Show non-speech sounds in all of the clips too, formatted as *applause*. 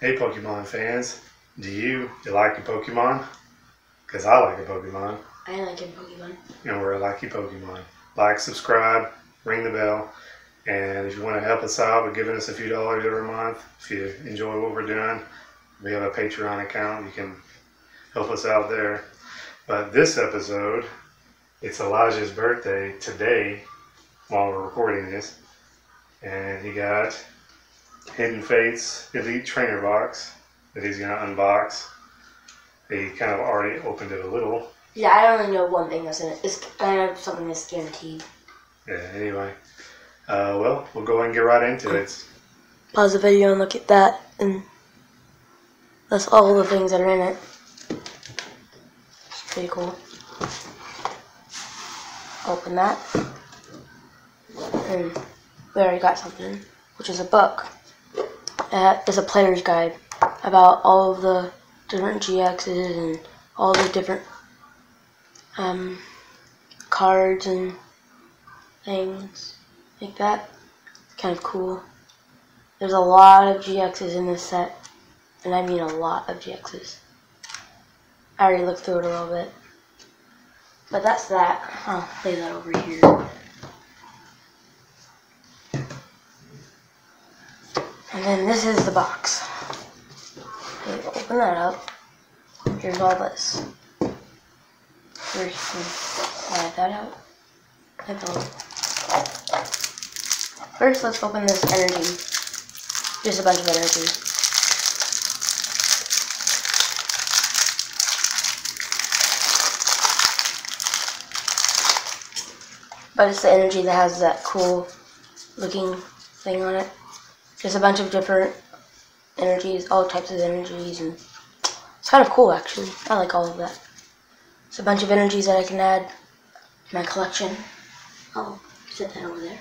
Hey Pokemon fans, do you, you like your Pokemon? Because I like a Pokemon, I like your Pokemon. and we're a lucky Pokemon. Like, subscribe, ring the bell, and if you want to help us out by giving us a few dollars every month, if you enjoy what we're doing, we have a Patreon account. You can help us out there. But this episode, it's Elijah's birthday today while we're recording this, and he got Hidden Fates Elite Trainer Box that he's gonna unbox. He kind of already opened it a little. Yeah, I only know one thing that's in it. It's I know something that's guaranteed. Yeah. Anyway, uh, well, we'll go ahead and get right into it. Pause the video and look at that, and that's all the things that are in it. It's pretty cool. Open that, and we already got something, which is a book. It's a player's guide about all of the different GXs and all the different um, cards and things like that. Kind of cool. There's a lot of GXs in this set, and I mean a lot of GXs. I already looked through it a little bit. But that's that. I'll lay that over here. And then this is the box. Open that up. Here's all this. First, slide that out. First, let's open this energy. Just a bunch of energy. But it's the energy that has that cool looking thing on it. Just a bunch of different energies, all types of energies, and it's kind of cool actually. I like all of that. It's a bunch of energies that I can add to my collection. I'll set that over there.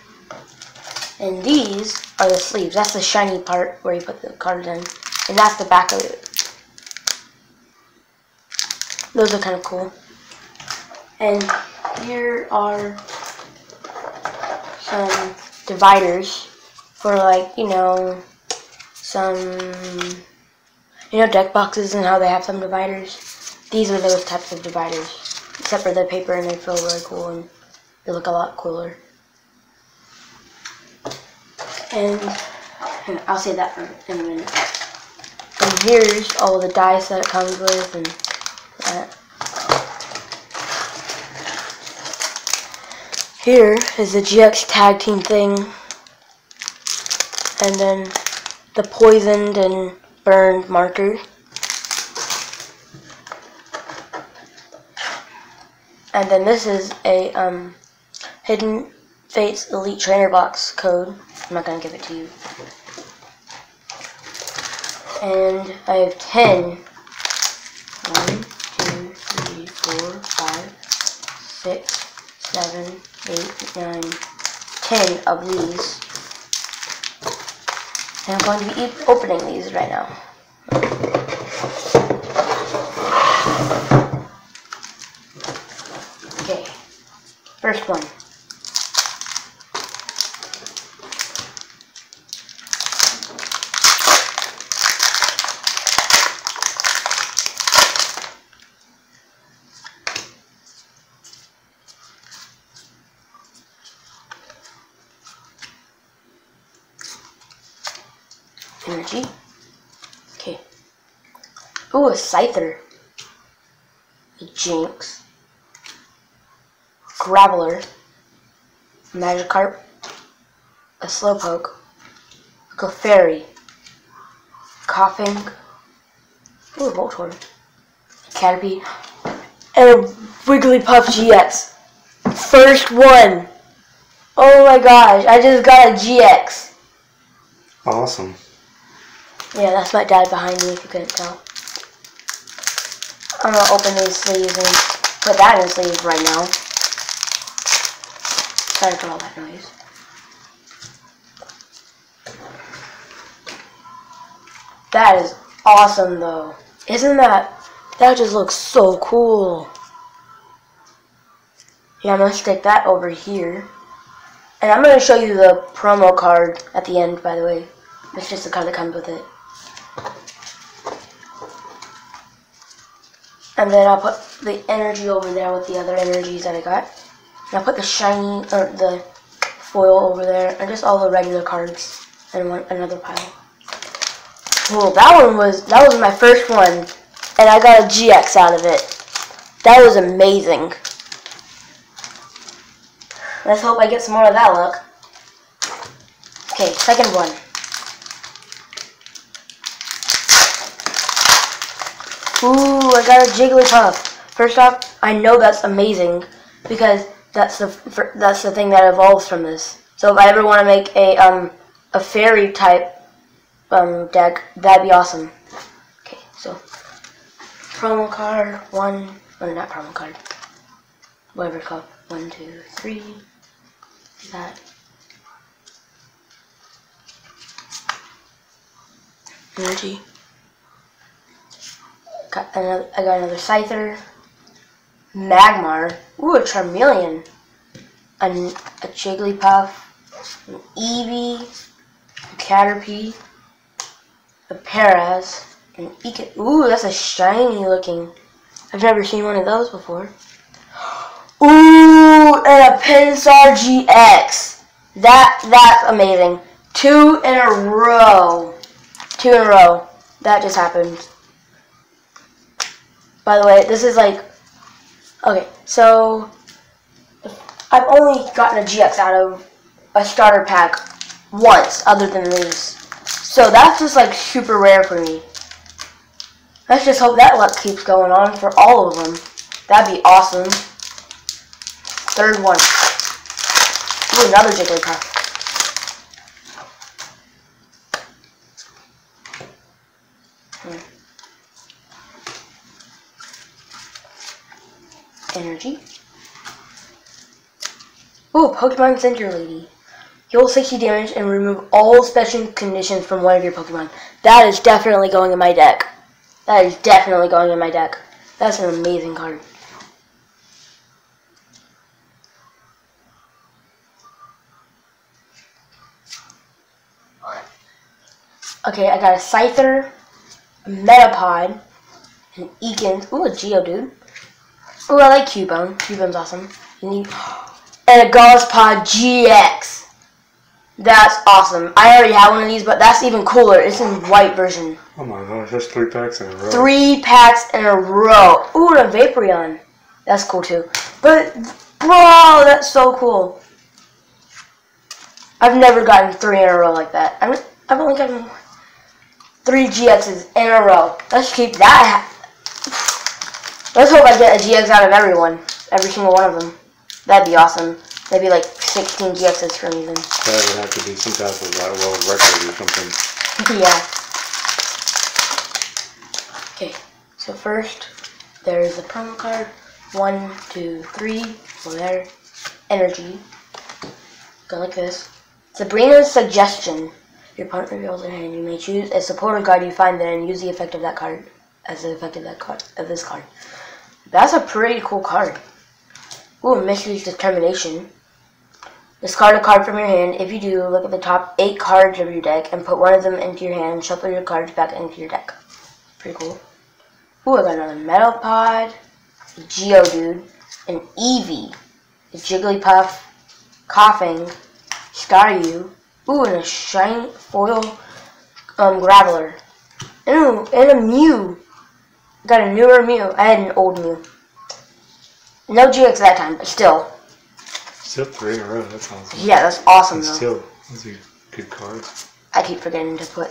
And these are the sleeves. That's the shiny part where you put the cards in. And that's the back of it. Those are kind of cool. And here are some dividers for like, you know, some, you know, deck boxes and how they have some dividers. These are those types of dividers. Except for the paper and they feel really cool and they look a lot cooler. And I'll say that in a minute. And here's all the dice that it comes with and that. Here is the GX tag team thing. And then the poisoned and burned marker. And then this is a um, Hidden Fates Elite Trainer Box code. I'm not going to give it to you. And I have 10. 1, 2, 3, 4, 5, 6, 7, 8, 9, 10 of these. And I'm going to be opening these right now. Okay, first one. Energy. Okay. Ooh, a Scyther. A Jynx. Graveler. Magikarp. A Slowpoke. A Clefairy. Koffing. Ooh, a Voltorb. A Caterpie. And a Wigglytuff GX. First one. Oh my gosh, I just got a GX. Awesome. Yeah, that's my dad behind me if you couldn't tell. I'm gonna open these sleeves and put that in sleeves right now. Sorry for all that noise. That is awesome though. Isn't that, that just looks so cool. Yeah, I'm gonna stick that over here. And I'm gonna show you the promo card at the end, by the way. It's just the card that comes with it. And then I'll put the energy over there with the other energies that I got. And I'll put the shiny, or the foil over there, and just all the regular cards in one, another pile. Well, that one was, that was my first one, and I got a GX out of it. That was amazing. Let's hope I get some more of that luck. Okay, second one. Ooh, I got a Jigglypuff. First off, I know that's amazing because that's the that's the thing that evolves from this. So if I ever want to make a um a fairy type um deck, that'd be awesome. Okay, so promo card one, or not promo card, whatever it's called. One, two, three. That. Energy. Got another, I got another Scyther. Magmar. Ooh, a Charmeleon. A, a Jigglypuff. An Eevee. A Caterpie. A Paras. An Ika. Ooh, that's a shiny looking. I've never seen one of those before. *gasps* Ooh, and a Pinsir GX. That that's amazing. Two in a row. Two in a row. That just happened. By the way, this is like okay. So I've only gotten a GX out of a starter pack once, other than these. So that's just like super rare for me. Let's just hope that luck keeps going on for all of them. That'd be awesome. Third one. Ooh, another Jigglypuff. Hmm. Energy. Pokemon Center Lady. Heal 60 damage and remove all special conditions from one of your Pokemon. That is definitely going in my deck. That is definitely going in my deck. That's an amazing card. Okay, I got a Scyther, a Metapod, an Ekans. Ooh, a Geodude. Ooh, I like Cubone. Cubone's awesome. And a Gospod GX. That's awesome. I already have one of these, but that's even cooler. It's in white version. Oh my gosh, that's three packs in a row. Three packs in a row. Ooh, and a Vaporeon. That's cool too. But, bro, that's so cool. I've never gotten three in a row like that. I mean, I've only gotten three GXs in a row. Let's keep that. *sighs* Let's hope I get a GX out of everyone. Every single one of them. That'd be awesome. That'd be like 16 GXs for me then. That would have to be some type of like, world record or something. *laughs* yeah. Okay, so first there's the promo card. One, two, three. Go there. Energy. Go like this. Sabrina's suggestion. Your opponent reveals their hand. You may choose a supporter card you find there and use the effect of that card as the effect of that card of this card. That's a pretty cool card. Ooh, Misty's Determination. Discard a card from your hand. If you do, look at the top eight cards of your deck and put one of them into your hand shuffle your cards back into your deck. Pretty cool. Ooh, I got another Metapod, a Geodude, an Eevee, a Jigglypuff, Koffing, Staryu, ooh, and a shiny foil um, Graveler. Ooh, and a Mew. Got a newer Mew. I had an old Mew. No GX that time, but still. Still three in a row. That's awesome. Yeah, that's awesome though. still, those are good cards. I keep forgetting to put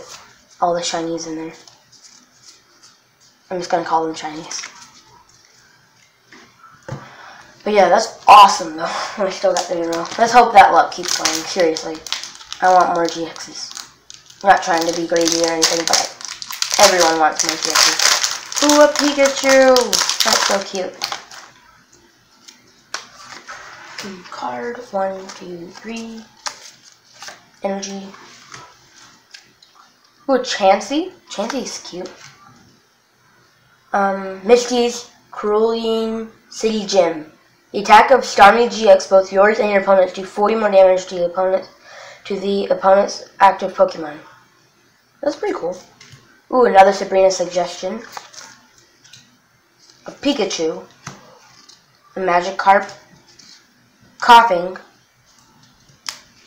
all the shinies in there. I'm just gonna call them shinies. But yeah, that's awesome though. *laughs* I still got three in a row. Let's hope that luck keeps going. Seriously, I want more GXs. I'm not trying to be greedy or anything, but everyone wants more GXs. Ooh, a Pikachu! That's so cute. Hmm, Card one, two, three. Energy. Ooh, Chansey. Chansey's cute. Um, Misty's Cerulean City Gym. The attack of Stormy GX, both yours and your opponent's, do 40 more damage to the opponent to the opponent's active Pokemon. That's pretty cool. Ooh, another Sabrina suggestion. A Pikachu, a Magikarp, Koffing,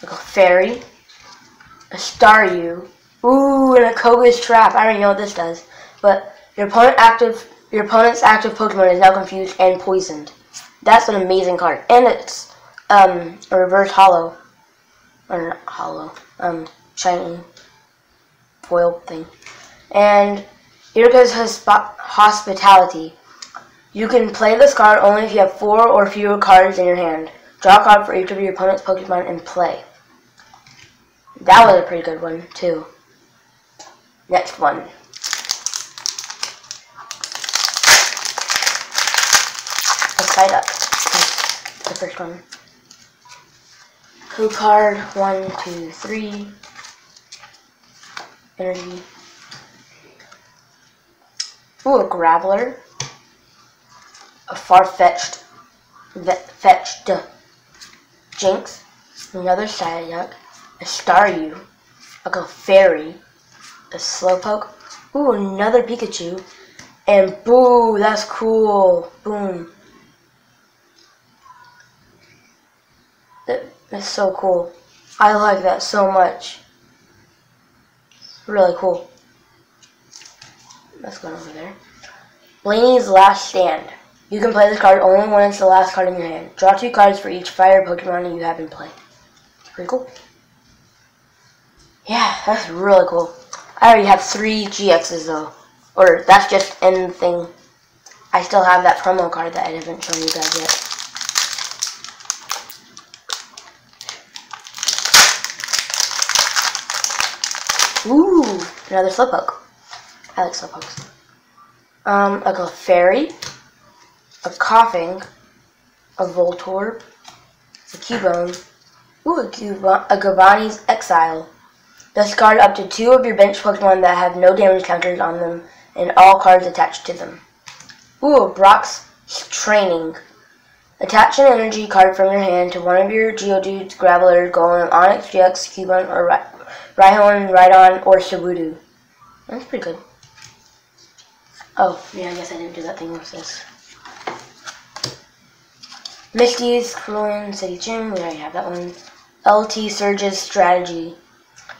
like a fairy, a Staryu, ooh, and a Koga's Trap. I already know what this does, but your opponent active, your opponent's active Pokemon is now confused and poisoned. That's an amazing card, and it's um, a reverse holo, or not holo, um, shiny foil thing. And Hosp- Hospitality. You can play this card only if you have four or fewer cards in your hand. Draw a card for each of your opponent's Pokemon and play. That was a pretty good one, too. Next one. Let's fight up. The first one. Code card, one, two, three. Energy. Ooh, a Graveler. A Farfetch'd, fetched Jynx. Another Psyduck. A Staryu. A Clefairy. A Slowpoke. Ooh, another Pikachu. And boo, that's cool. Boom. That, that's so cool. I like that so much. Really cool. Let's go over there. Blaine's Last Stand. You can play this card only when it's the last card in your hand. Draw two cards for each fire Pokemon you have in play. Pretty cool. Yeah, that's really cool. I already have three GXs though. Or that's just anything. I still have that promo card that I haven't shown you guys yet. Ooh, another Slowpoke. I like Slowpokes. Um, a Clefairy, a Koffing, a Voltorb, a Cubone, ooh, a, Cuba, a Giovanni's Exile. Discard up to two of your bench Pokemon that have no damage counters on them and all cards attached to them. Ooh, Brock's Training. Attach an energy card from your hand to one of your Geodudes, Graveler, Golem, Onix GX, Cubone, or Rhyhorn, Rhydon, or Subutu. That's pretty good. Oh, yeah, I guess I didn't do that thing with this. Misty's Cerulean City Gym, we already have that one. LT Surge's Strategy.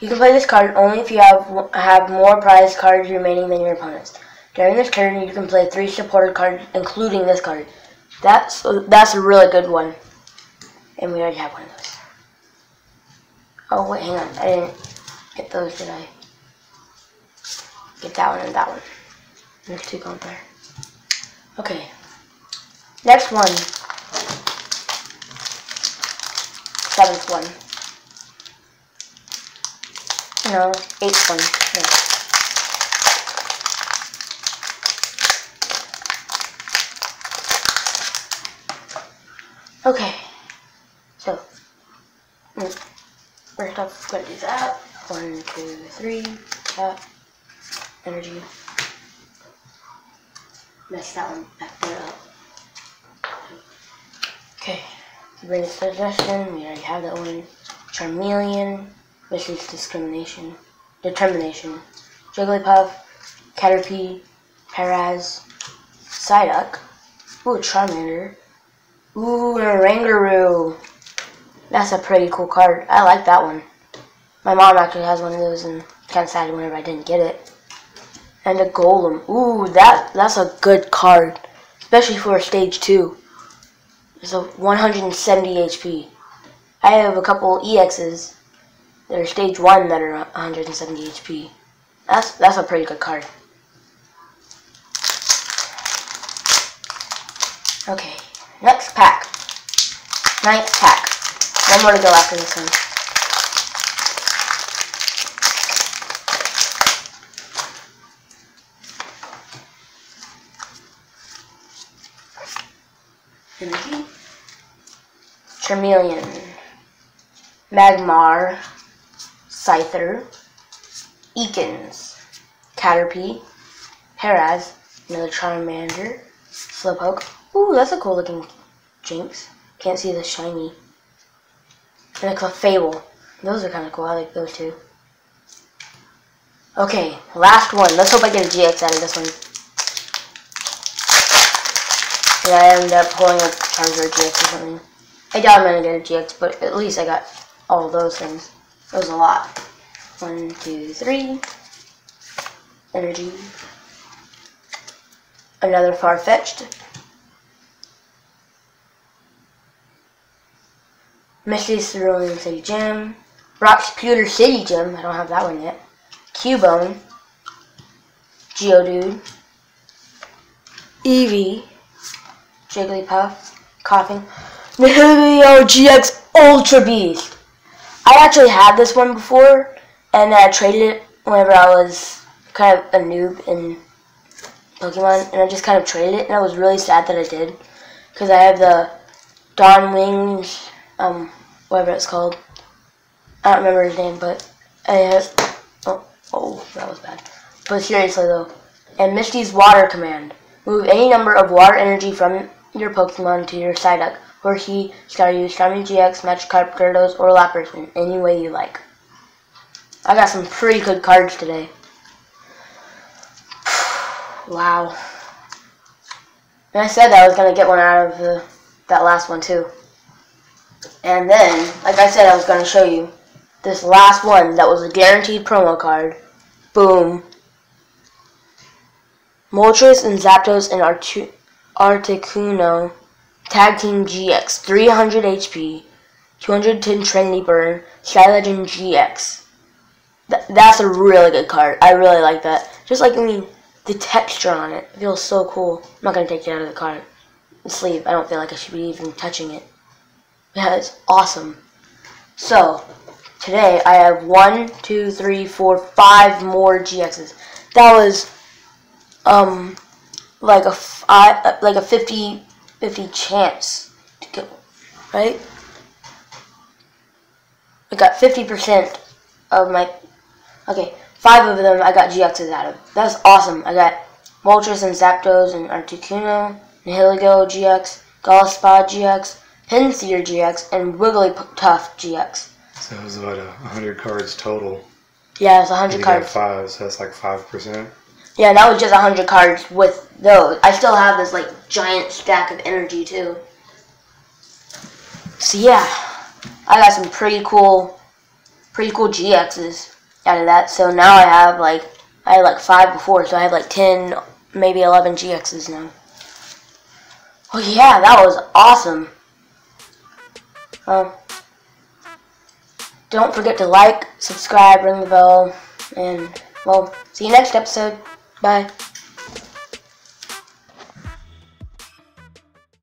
You can play this card only if you have have more prize cards remaining than your opponents. During this turn, you can play three supported cards, including this card. That's that's a really good one. And we already have one of those. Oh wait, hang on. I didn't get those, did I? Get that one and that one. There's two gone there. Okay. Next one. Seventh one. No, eighth one. Yeah. Okay. So, mm, first off, I'm going to do that. One, two, three. That. Energy. Mess that one back there up. Okay. Bring suggestion. We already have that one. Charmeleon. Misses discrimination. Determination. Jigglypuff. Caterpie. Paras. Psyduck. Ooh, Charmander. Ooh, a Rangaroo. That's a pretty cool card. I like that one. My mom actually has one of those and kind of sad whenever I didn't get it. And a Golem. Ooh, that that's a good card. Especially for stage 2. A 170 HP. I have a couple EXs that are stage 1 that are 170 HP. That's, that's a pretty good card. Okay, next pack. Ninth pack. One more to go after this one. Energy. Charmeleon. Magmar. Scyther. Ekans. Caterpie. Paras. Another Charmander. Slowpoke. Ooh, that's a cool looking Jynx. Can't see the shiny. And a Clefable. Those are kind of cool. I like those two. Okay, last one. Let's hope I get a GX out of this one. And I ended up pulling a Charizard GX or something. I doubt I'm gonna get a GX, but at least I got all those things. It was a lot. One, two, three. Energy. Another Farfetch'd. Misty's Cerulean City Gym. Brock's Pewter City Gym. I don't have that one yet. Cubone. Geodude. Eevee. Jigglypuff. Koffing. Nihilego GX Ultra Beast. I actually had this one before, and I traded it whenever I was kind of a noob in Pokemon, and I just kind of traded it, and I was really sad that I did, because I have the Dawn Wings, um, whatever it's called. I don't remember his name, but I have, oh, oh, that was bad. But seriously though, and Misty's Water Command. Move any number of water energy from your Pokemon to your Psyduck, or he shall use Charming GX, Magikarp, Gyarados, or Lapras in any way you like. I got some pretty good cards today. *sighs* wow. And I said I was going to get one out of the, that last one too. And then, like I said, I was going to show you this last one that was a guaranteed promo card. Boom. Moltres and Zapdos and Articuno Tag Team GX 300 HP 210 Trinity Burn Sky Legend GX Th- that's a really good card. I really like that. Just like I mean the texture on it feels so cool. I'm not gonna take it out of the card. Sleeve I don't feel like I should be even touching it. Yeah it's awesome. So today I have one two three four five more GXs that was um like a fi- like a 50 50 chance to go right? I got 50% of my okay five of them I got GXs out of that's awesome. I got Moltres and Zapdos and Articuno Nihilego GX Gallspot GX Pinsir GX and Wigglytuff GX So it was about a hundred cards total. yeah it's And 100 you got cards. five, so that's like five percent. Yeah, that was just 100 cards with those. I still have this, like, giant stack of energy, too. So, yeah. I got some pretty cool, pretty cool GXs out of that. So now I have, like, I had, like, five before, so I have, like, 10, maybe 11 GXs now. Well, yeah, that was awesome. Um, don't forget to like, subscribe, ring the bell, and, well, see you next episode. Bye.